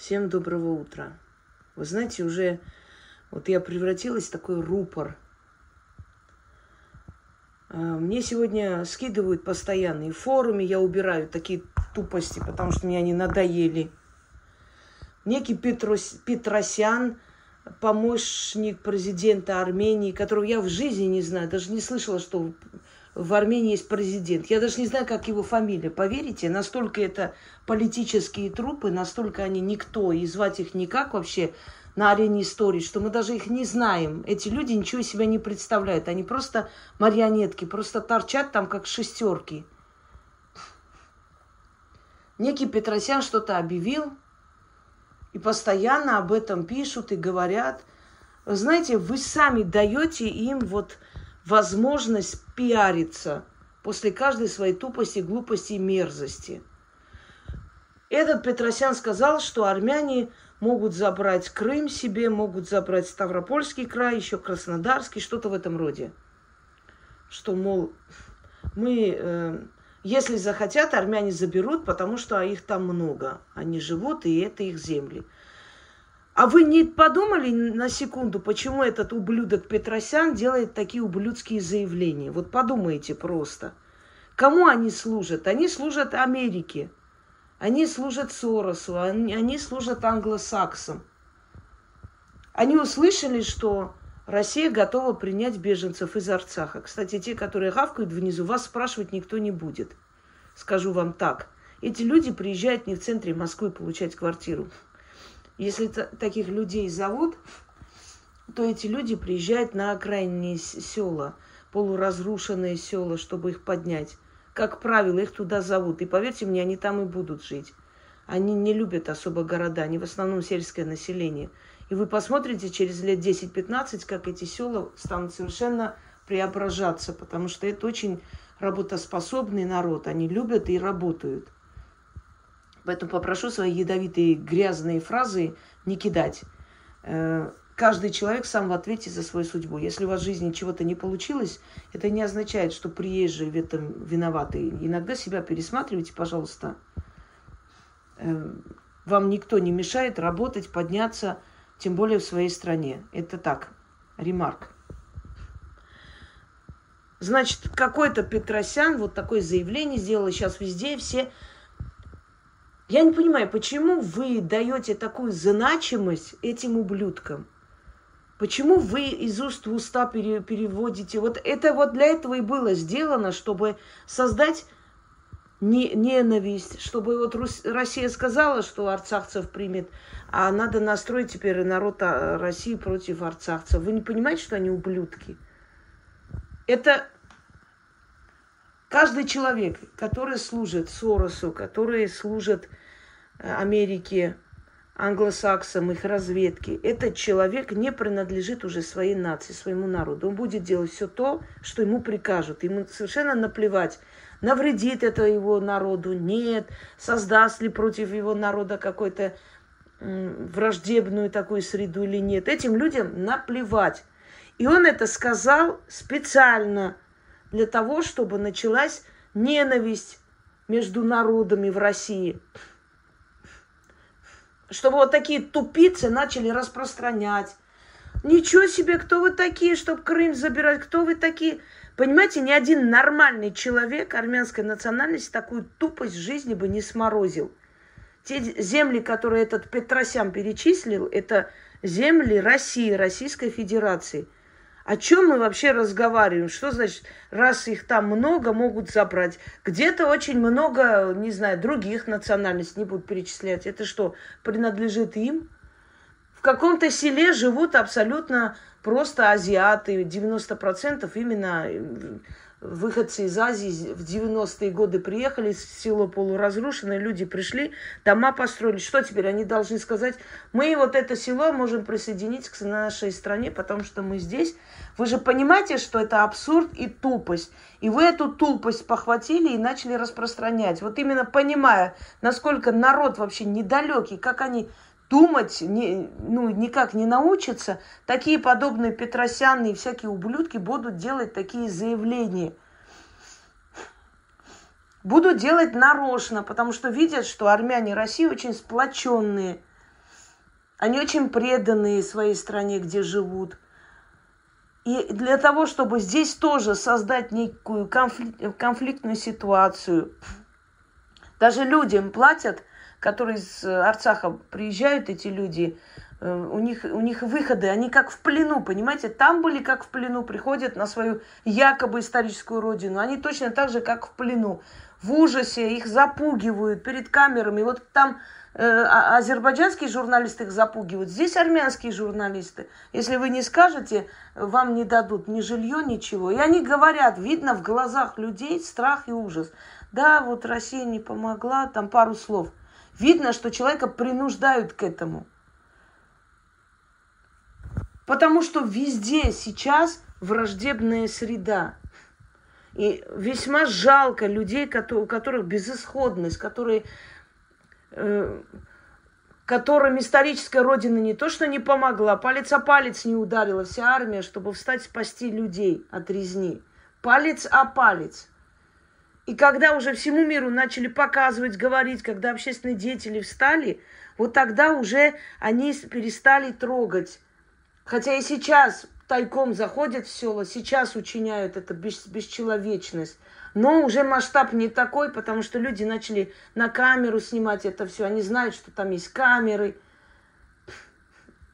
Всем доброго утра. Вы знаете, уже вот я превратилась в такой рупор. А, мне сегодня скидывают постоянные форумы, я убираю такие тупости, потому что мне они надоели. Некий Петрос, Петросян, помощник президента Армении, которого я в жизни не знаю, даже не слышала, что в Армении есть президент. Я даже не знаю, как его фамилия. Поверите, настолько это политические трупы, настолько они никто, и звать их никак вообще на арене истории, что мы даже их не знаем. Эти люди ничего из себя не представляют. Они просто марионетки, просто торчат там, как шестерки. Некий Петросян что-то объявил, и постоянно об этом пишут и говорят. знаете, вы сами даете им вот возможность пиариться после каждой своей тупости, глупости и мерзости. Этот Петросян сказал, что армяне могут забрать Крым себе, могут забрать Ставропольский край, еще Краснодарский, что-то в этом роде. Что, мол, мы, э, если захотят, армяне заберут, потому что их там много. Они живут, и это их земли. А вы не подумали на секунду, почему этот ублюдок Петросян делает такие ублюдские заявления? Вот подумайте просто. Кому они служат? Они служат Америке. Они служат Соросу, они, они служат англосаксам. Они услышали, что Россия готова принять беженцев из Арцаха. Кстати, те, которые гавкают внизу, вас спрашивать никто не будет. Скажу вам так. Эти люди приезжают не в центре Москвы получать квартиру. Если таких людей зовут, то эти люди приезжают на окраинные села, полуразрушенные села, чтобы их поднять. Как правило, их туда зовут. И поверьте мне, они там и будут жить. Они не любят особо города, они в основном сельское население. И вы посмотрите через лет 10-15, как эти села станут совершенно преображаться, потому что это очень работоспособный народ. Они любят и работают. Поэтому попрошу свои ядовитые грязные фразы не кидать. Э, каждый человек сам в ответе за свою судьбу. Если у вас в жизни чего-то не получилось, это не означает, что приезжие в этом виноваты. Иногда себя пересматривайте, пожалуйста. Э, вам никто не мешает работать, подняться, тем более в своей стране. Это так, ремарк. Значит, какой-то Петросян вот такое заявление сделал, сейчас везде все я не понимаю, почему вы даете такую значимость этим ублюдкам? Почему вы из уст в уста пере, переводите? Вот это вот для этого и было сделано, чтобы создать не, ненависть, чтобы вот Рус, Россия сказала, что арцахцев примет, а надо настроить теперь народ а, России против арцахцев. Вы не понимаете, что они ублюдки? Это каждый человек, который служит Соросу, который служит Америке, англосаксам, их разведке, этот человек не принадлежит уже своей нации, своему народу. Он будет делать все то, что ему прикажут. Ему совершенно наплевать, навредит это его народу, нет, создаст ли против его народа какой-то враждебную такую среду или нет. Этим людям наплевать. И он это сказал специально для того, чтобы началась ненависть между народами в России чтобы вот такие тупицы начали распространять. Ничего себе, кто вы такие, чтобы Крым забирать, кто вы такие? Понимаете, ни один нормальный человек армянской национальности такую тупость в жизни бы не сморозил. Те земли, которые этот Петросян перечислил, это земли России, Российской Федерации – о чем мы вообще разговариваем? Что значит, раз их там много, могут забрать? Где-то очень много, не знаю, других национальностей не будут перечислять. Это что, принадлежит им? В каком-то селе живут абсолютно просто азиаты, 90% именно выходцы из Азии в 90-е годы приехали, село полуразрушенное, люди пришли, дома построили. Что теперь? Они должны сказать, мы вот это село можем присоединить к нашей стране, потому что мы здесь. Вы же понимаете, что это абсурд и тупость. И вы эту тупость похватили и начали распространять. Вот именно понимая, насколько народ вообще недалекий, как они думать не, ну, никак не научатся, такие подобные Петросяны и всякие ублюдки будут делать такие заявления. Будут делать нарочно, потому что видят, что армяне России очень сплоченные. Они очень преданные своей стране, где живут. И для того, чтобы здесь тоже создать некую конфликт, конфликтную ситуацию, даже людям платят, которые из Арцаха приезжают, эти люди, э, у них, у них выходы, они как в плену, понимаете? Там были как в плену, приходят на свою якобы историческую родину. Они точно так же, как в плену. В ужасе, их запугивают перед камерами. Вот там Э, а, азербайджанские журналисты их запугивают, здесь армянские журналисты. Если вы не скажете, вам не дадут ни жилье, ничего. И они говорят, видно в глазах людей страх и ужас. Да, вот Россия не помогла, там пару слов. Видно, что человека принуждают к этому. Потому что везде сейчас враждебная среда. И весьма жалко людей, у которых безысходность, которые Э, которым историческая родина не то что не помогла, палец о палец не ударила вся армия, чтобы встать спасти людей от резни. Палец о палец. И когда уже всему миру начали показывать, говорить, когда общественные деятели встали, вот тогда уже они перестали трогать. Хотя и сейчас тайком заходят в села, сейчас учиняют это бесчеловечность. Но уже масштаб не такой, потому что люди начали на камеру снимать это все. Они знают, что там есть камеры.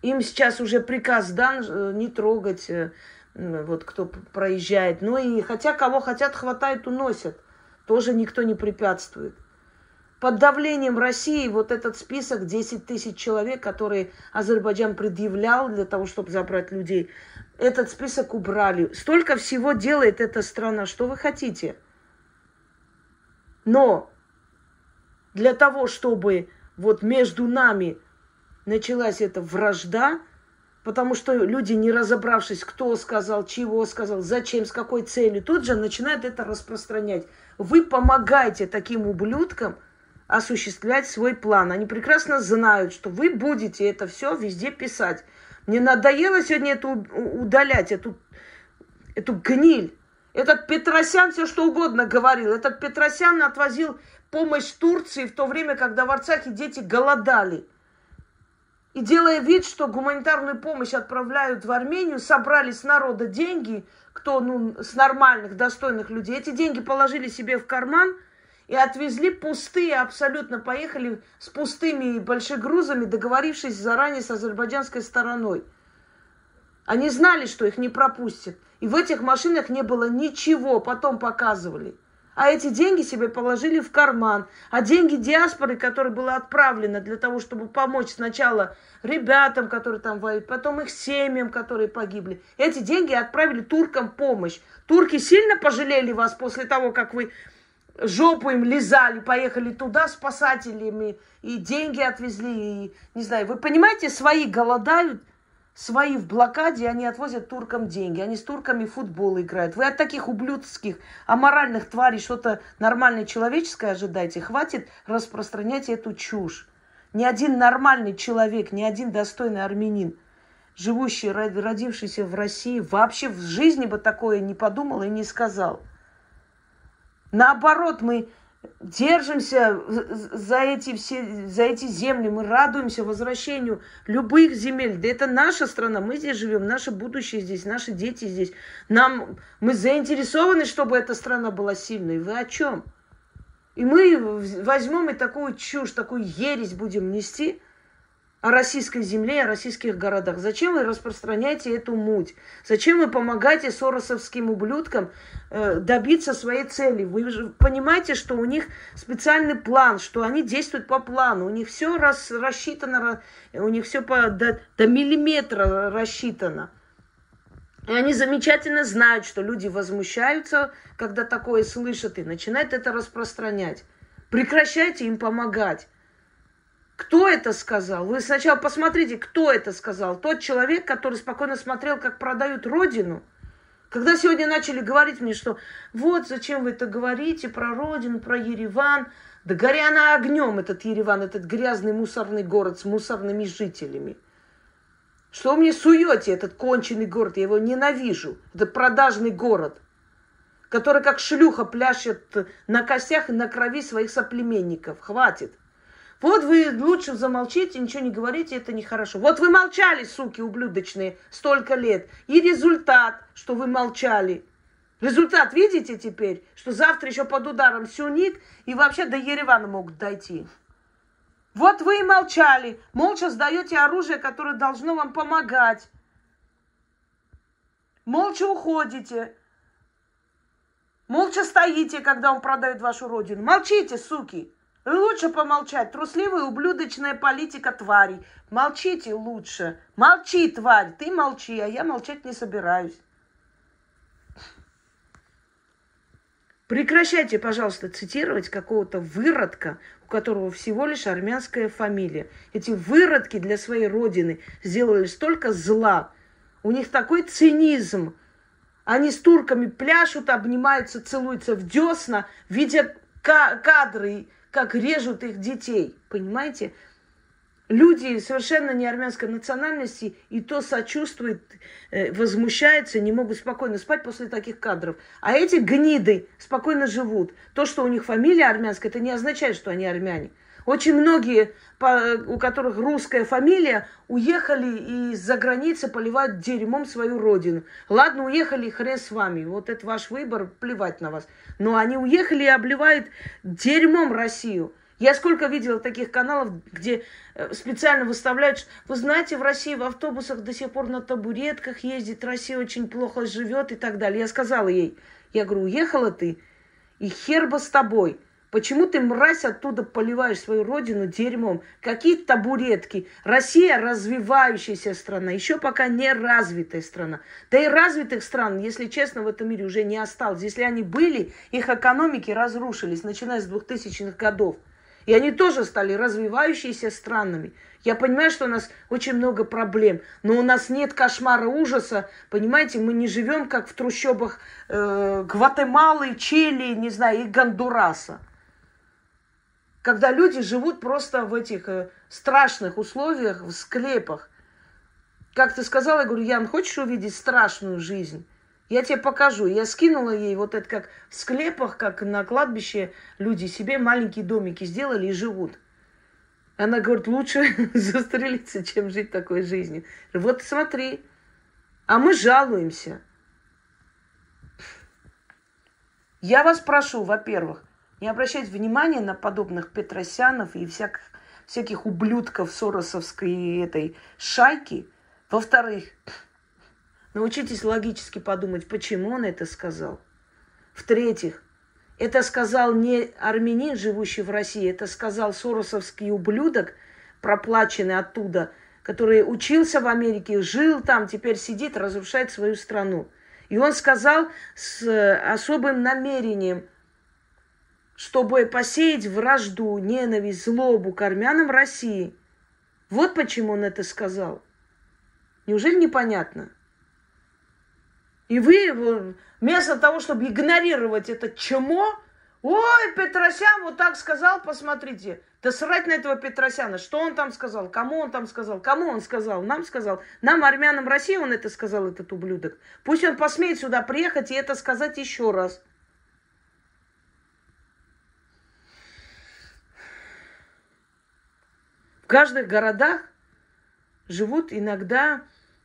Им сейчас уже приказ дан э, не трогать, э, вот кто проезжает. Ну и хотя кого хотят, хватает, уносят. Тоже никто не препятствует. Под давлением России вот этот список 10 тысяч человек, которые Азербайджан предъявлял для того, чтобы забрать людей, этот список убрали. Столько всего делает эта страна. Что вы хотите? Но для того, чтобы вот между нами началась эта вражда, потому что люди, не разобравшись, кто сказал, чего сказал, зачем, с какой целью, тут же начинают это распространять. Вы помогаете таким ублюдкам осуществлять свой план. Они прекрасно знают, что вы будете это все везде писать. Мне надоело сегодня это удалять, эту, эту гниль. Этот Петросян все что угодно говорил. Этот Петросян отвозил помощь Турции в то время, когда в Арцахе дети голодали. И делая вид, что гуманитарную помощь отправляют в Армению, собрали с народа деньги, кто ну, с нормальных, достойных людей. Эти деньги положили себе в карман и отвезли пустые, абсолютно поехали с пустыми большегрузами, договорившись заранее с азербайджанской стороной. Они знали, что их не пропустят. И в этих машинах не было ничего, потом показывали. А эти деньги себе положили в карман. А деньги диаспоры, которые было отправлено для того, чтобы помочь сначала ребятам, которые там воюют, потом их семьям, которые погибли. Эти деньги отправили туркам помощь. Турки сильно пожалели вас после того, как вы жопу им лизали, поехали туда спасателями, и деньги отвезли, и, не знаю, вы понимаете, свои голодают, свои в блокаде, они отвозят туркам деньги. Они с турками в футбол играют. Вы от таких ублюдских, аморальных тварей что-то нормальное человеческое ожидаете? Хватит распространять эту чушь. Ни один нормальный человек, ни один достойный армянин, живущий, родившийся в России, вообще в жизни бы такое не подумал и не сказал. Наоборот, мы держимся за эти, все, за эти земли, мы радуемся возвращению любых земель. Да это наша страна, мы здесь живем, наше будущее здесь, наши дети здесь. Нам, мы заинтересованы, чтобы эта страна была сильной. Вы о чем? И мы возьмем и такую чушь, такую ересь будем нести – о российской земле, о российских городах. Зачем вы распространяете эту муть? Зачем вы помогаете соросовским ублюдкам э, добиться своей цели? Вы же понимаете, что у них специальный план, что они действуют по плану. У них все рас, рассчитано, у них все по, до, до миллиметра рассчитано. И они замечательно знают, что люди возмущаются, когда такое слышат, и начинают это распространять. Прекращайте им помогать. Кто это сказал? Вы сначала посмотрите, кто это сказал. Тот человек, который спокойно смотрел, как продают родину. Когда сегодня начали говорить мне, что вот зачем вы это говорите про родину, про Ереван, да горя на огнем этот Ереван, этот грязный мусорный город с мусорными жителями. Что вы мне суете, этот конченый город? Я его ненавижу. Это продажный город, который как шлюха пляшет на костях и на крови своих соплеменников. Хватит. Вот вы лучше замолчите, ничего не говорите, это нехорошо. Вот вы молчали, суки ублюдочные, столько лет. И результат, что вы молчали. Результат видите теперь, что завтра еще под ударом Сюник и вообще до Еревана могут дойти. Вот вы и молчали, молча сдаете оружие, которое должно вам помогать. Молча уходите. Молча стоите, когда он продает вашу родину. Молчите, суки. Лучше помолчать. Трусливая, ублюдочная политика тварей. Молчите лучше. Молчи, тварь. Ты молчи, а я молчать не собираюсь. Прекращайте, пожалуйста, цитировать какого-то выродка, у которого всего лишь армянская фамилия. Эти выродки для своей родины сделали столько зла. У них такой цинизм. Они с турками пляшут, обнимаются, целуются в десна, видя кадры, как режут их детей. Понимаете? Люди совершенно не армянской национальности и то сочувствуют, э, возмущаются, не могут спокойно спать после таких кадров. А эти гниды спокойно живут. То, что у них фамилия армянская, это не означает, что они армяне. Очень многие, у которых русская фамилия, уехали из-за границы, поливают дерьмом свою родину. Ладно, уехали, хрен с вами. Вот это ваш выбор, плевать на вас. Но они уехали и обливают дерьмом Россию. Я сколько видела таких каналов, где э, специально выставляют, вы знаете, в России в автобусах до сих пор на табуретках ездит, Россия очень плохо живет и так далее. Я сказала ей, я говорю, уехала ты, и хер бы с тобой. Почему ты, мразь, оттуда поливаешь свою родину дерьмом? Какие табуретки? Россия развивающаяся страна, еще пока не развитая страна. Да и развитых стран, если честно, в этом мире уже не осталось. Если они были, их экономики разрушились, начиная с 2000-х годов. И они тоже стали развивающиеся странами. Я понимаю, что у нас очень много проблем, но у нас нет кошмара ужаса. Понимаете, мы не живем как в трущобах э, Гватемалы, Чили, не знаю, и Гондураса. Когда люди живут просто в этих э, страшных условиях, в склепах. Как ты сказала, я говорю, Ян, хочешь увидеть страшную жизнь? Я тебе покажу. Я скинула ей вот это как в склепах, как на кладбище люди себе маленькие домики сделали и живут. Она говорит, лучше застрелиться, чем жить такой жизнью. Вот смотри. А мы жалуемся. Я вас прошу, во-первых, не обращать внимания на подобных Петросянов и всяких, всяких ублюдков соросовской этой шайки. Во-вторых, Научитесь логически подумать, почему он это сказал. В-третьих, это сказал не армянин, живущий в России, это сказал соросовский ублюдок, проплаченный оттуда, который учился в Америке, жил там, теперь сидит, разрушает свою страну. И он сказал с особым намерением, чтобы посеять вражду, ненависть, злобу к армянам России. Вот почему он это сказал. Неужели непонятно? И вы вместо того, чтобы игнорировать это чмо, ой, Петросян вот так сказал, посмотрите. Да срать на этого Петросяна. Что он там сказал? Кому он там сказал? Кому он сказал? Нам сказал. Нам, армянам России, он это сказал, этот ублюдок. Пусть он посмеет сюда приехать и это сказать еще раз. В каждых городах живут иногда,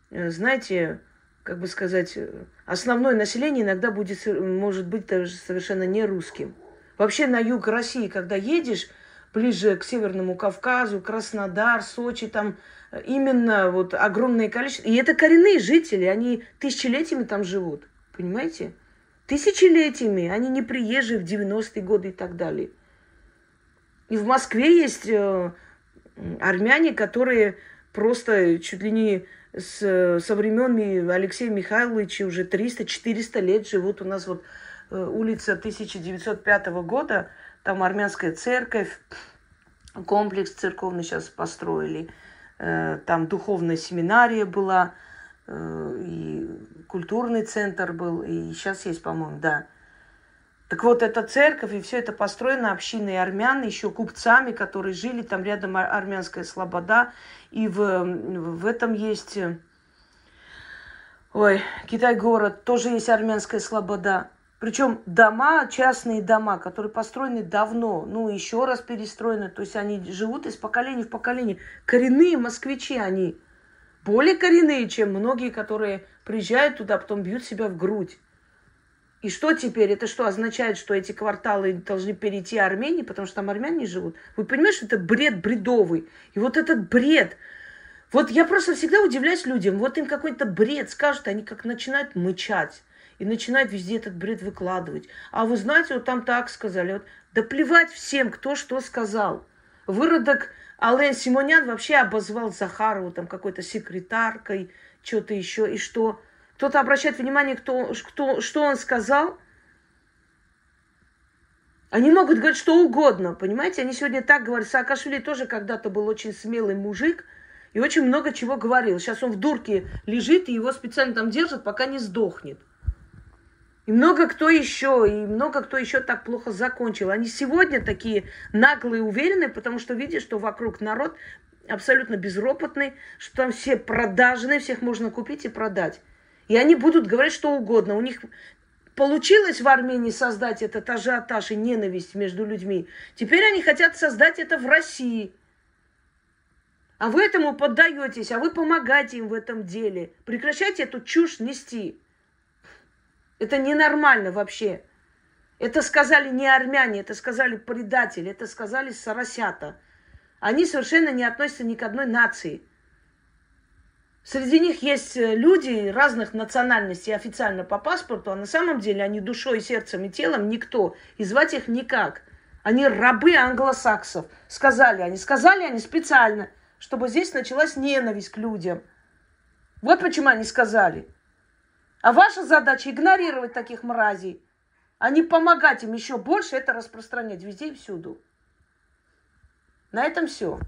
э, знаете, как бы сказать, основное население иногда будет, может быть даже совершенно не русским. Вообще на юг России, когда едешь, ближе к Северному Кавказу, Краснодар, Сочи, там именно вот огромное количество. И это коренные жители, они тысячелетиями там живут, понимаете? Тысячелетиями, они не приезжие в 90-е годы и так далее. И в Москве есть э, армяне, которые просто чуть ли не с, со времен Алексея Михайловича уже 300-400 лет живут. У нас вот э, улица 1905 года, там армянская церковь, комплекс церковный сейчас построили. Э, там духовная семинария была, э, и культурный центр был, и сейчас есть, по-моему, да. Так вот, эта церковь, и все это построено общиной армян, еще купцами, которые жили, там рядом армянская слобода, и в, в этом есть, ой, Китай-город, тоже есть армянская слобода. Причем дома, частные дома, которые построены давно, ну, еще раз перестроены, то есть они живут из поколения в поколение. Коренные москвичи они. Более коренные, чем многие, которые приезжают туда, потом бьют себя в грудь. И что теперь? Это что означает, что эти кварталы должны перейти Армении, потому что там армяне живут? Вы понимаете, что это бред бредовый. И вот этот бред, вот я просто всегда удивляюсь людям, вот им какой-то бред скажут, они как начинают мычать и начинает везде этот бред выкладывать. А вы знаете, вот там так сказали. Вот, да плевать всем, кто что сказал. Выродок Ален Симонян вообще обозвал Захарову там какой-то секретаркой, что-то еще. И что? Кто-то обращает внимание, кто, кто, что он сказал. Они могут говорить что угодно, понимаете? Они сегодня так говорят. Саакашвили тоже когда-то был очень смелый мужик и очень много чего говорил. Сейчас он в дурке лежит, и его специально там держат, пока не сдохнет. И много кто еще, и много кто еще так плохо закончил. Они сегодня такие наглые, уверенные, потому что видят, что вокруг народ абсолютно безропотный, что там все продажные, всех можно купить и продать. И они будут говорить что угодно. У них получилось в Армении создать этот ажиотаж и ненависть между людьми. Теперь они хотят создать это в России. А вы этому поддаетесь, а вы помогаете им в этом деле. Прекращайте эту чушь нести. Это ненормально вообще. Это сказали не армяне, это сказали предатели, это сказали соросята. Они совершенно не относятся ни к одной нации. Среди них есть э, люди разных национальностей официально по паспорту, а на самом деле они душой, сердцем и телом никто. И звать их никак. Они рабы англосаксов. Сказали они. Сказали они специально, чтобы здесь началась ненависть к людям. Вот почему они сказали. А ваша задача игнорировать таких мразей, а не помогать им еще больше это распространять везде и всюду. На этом все.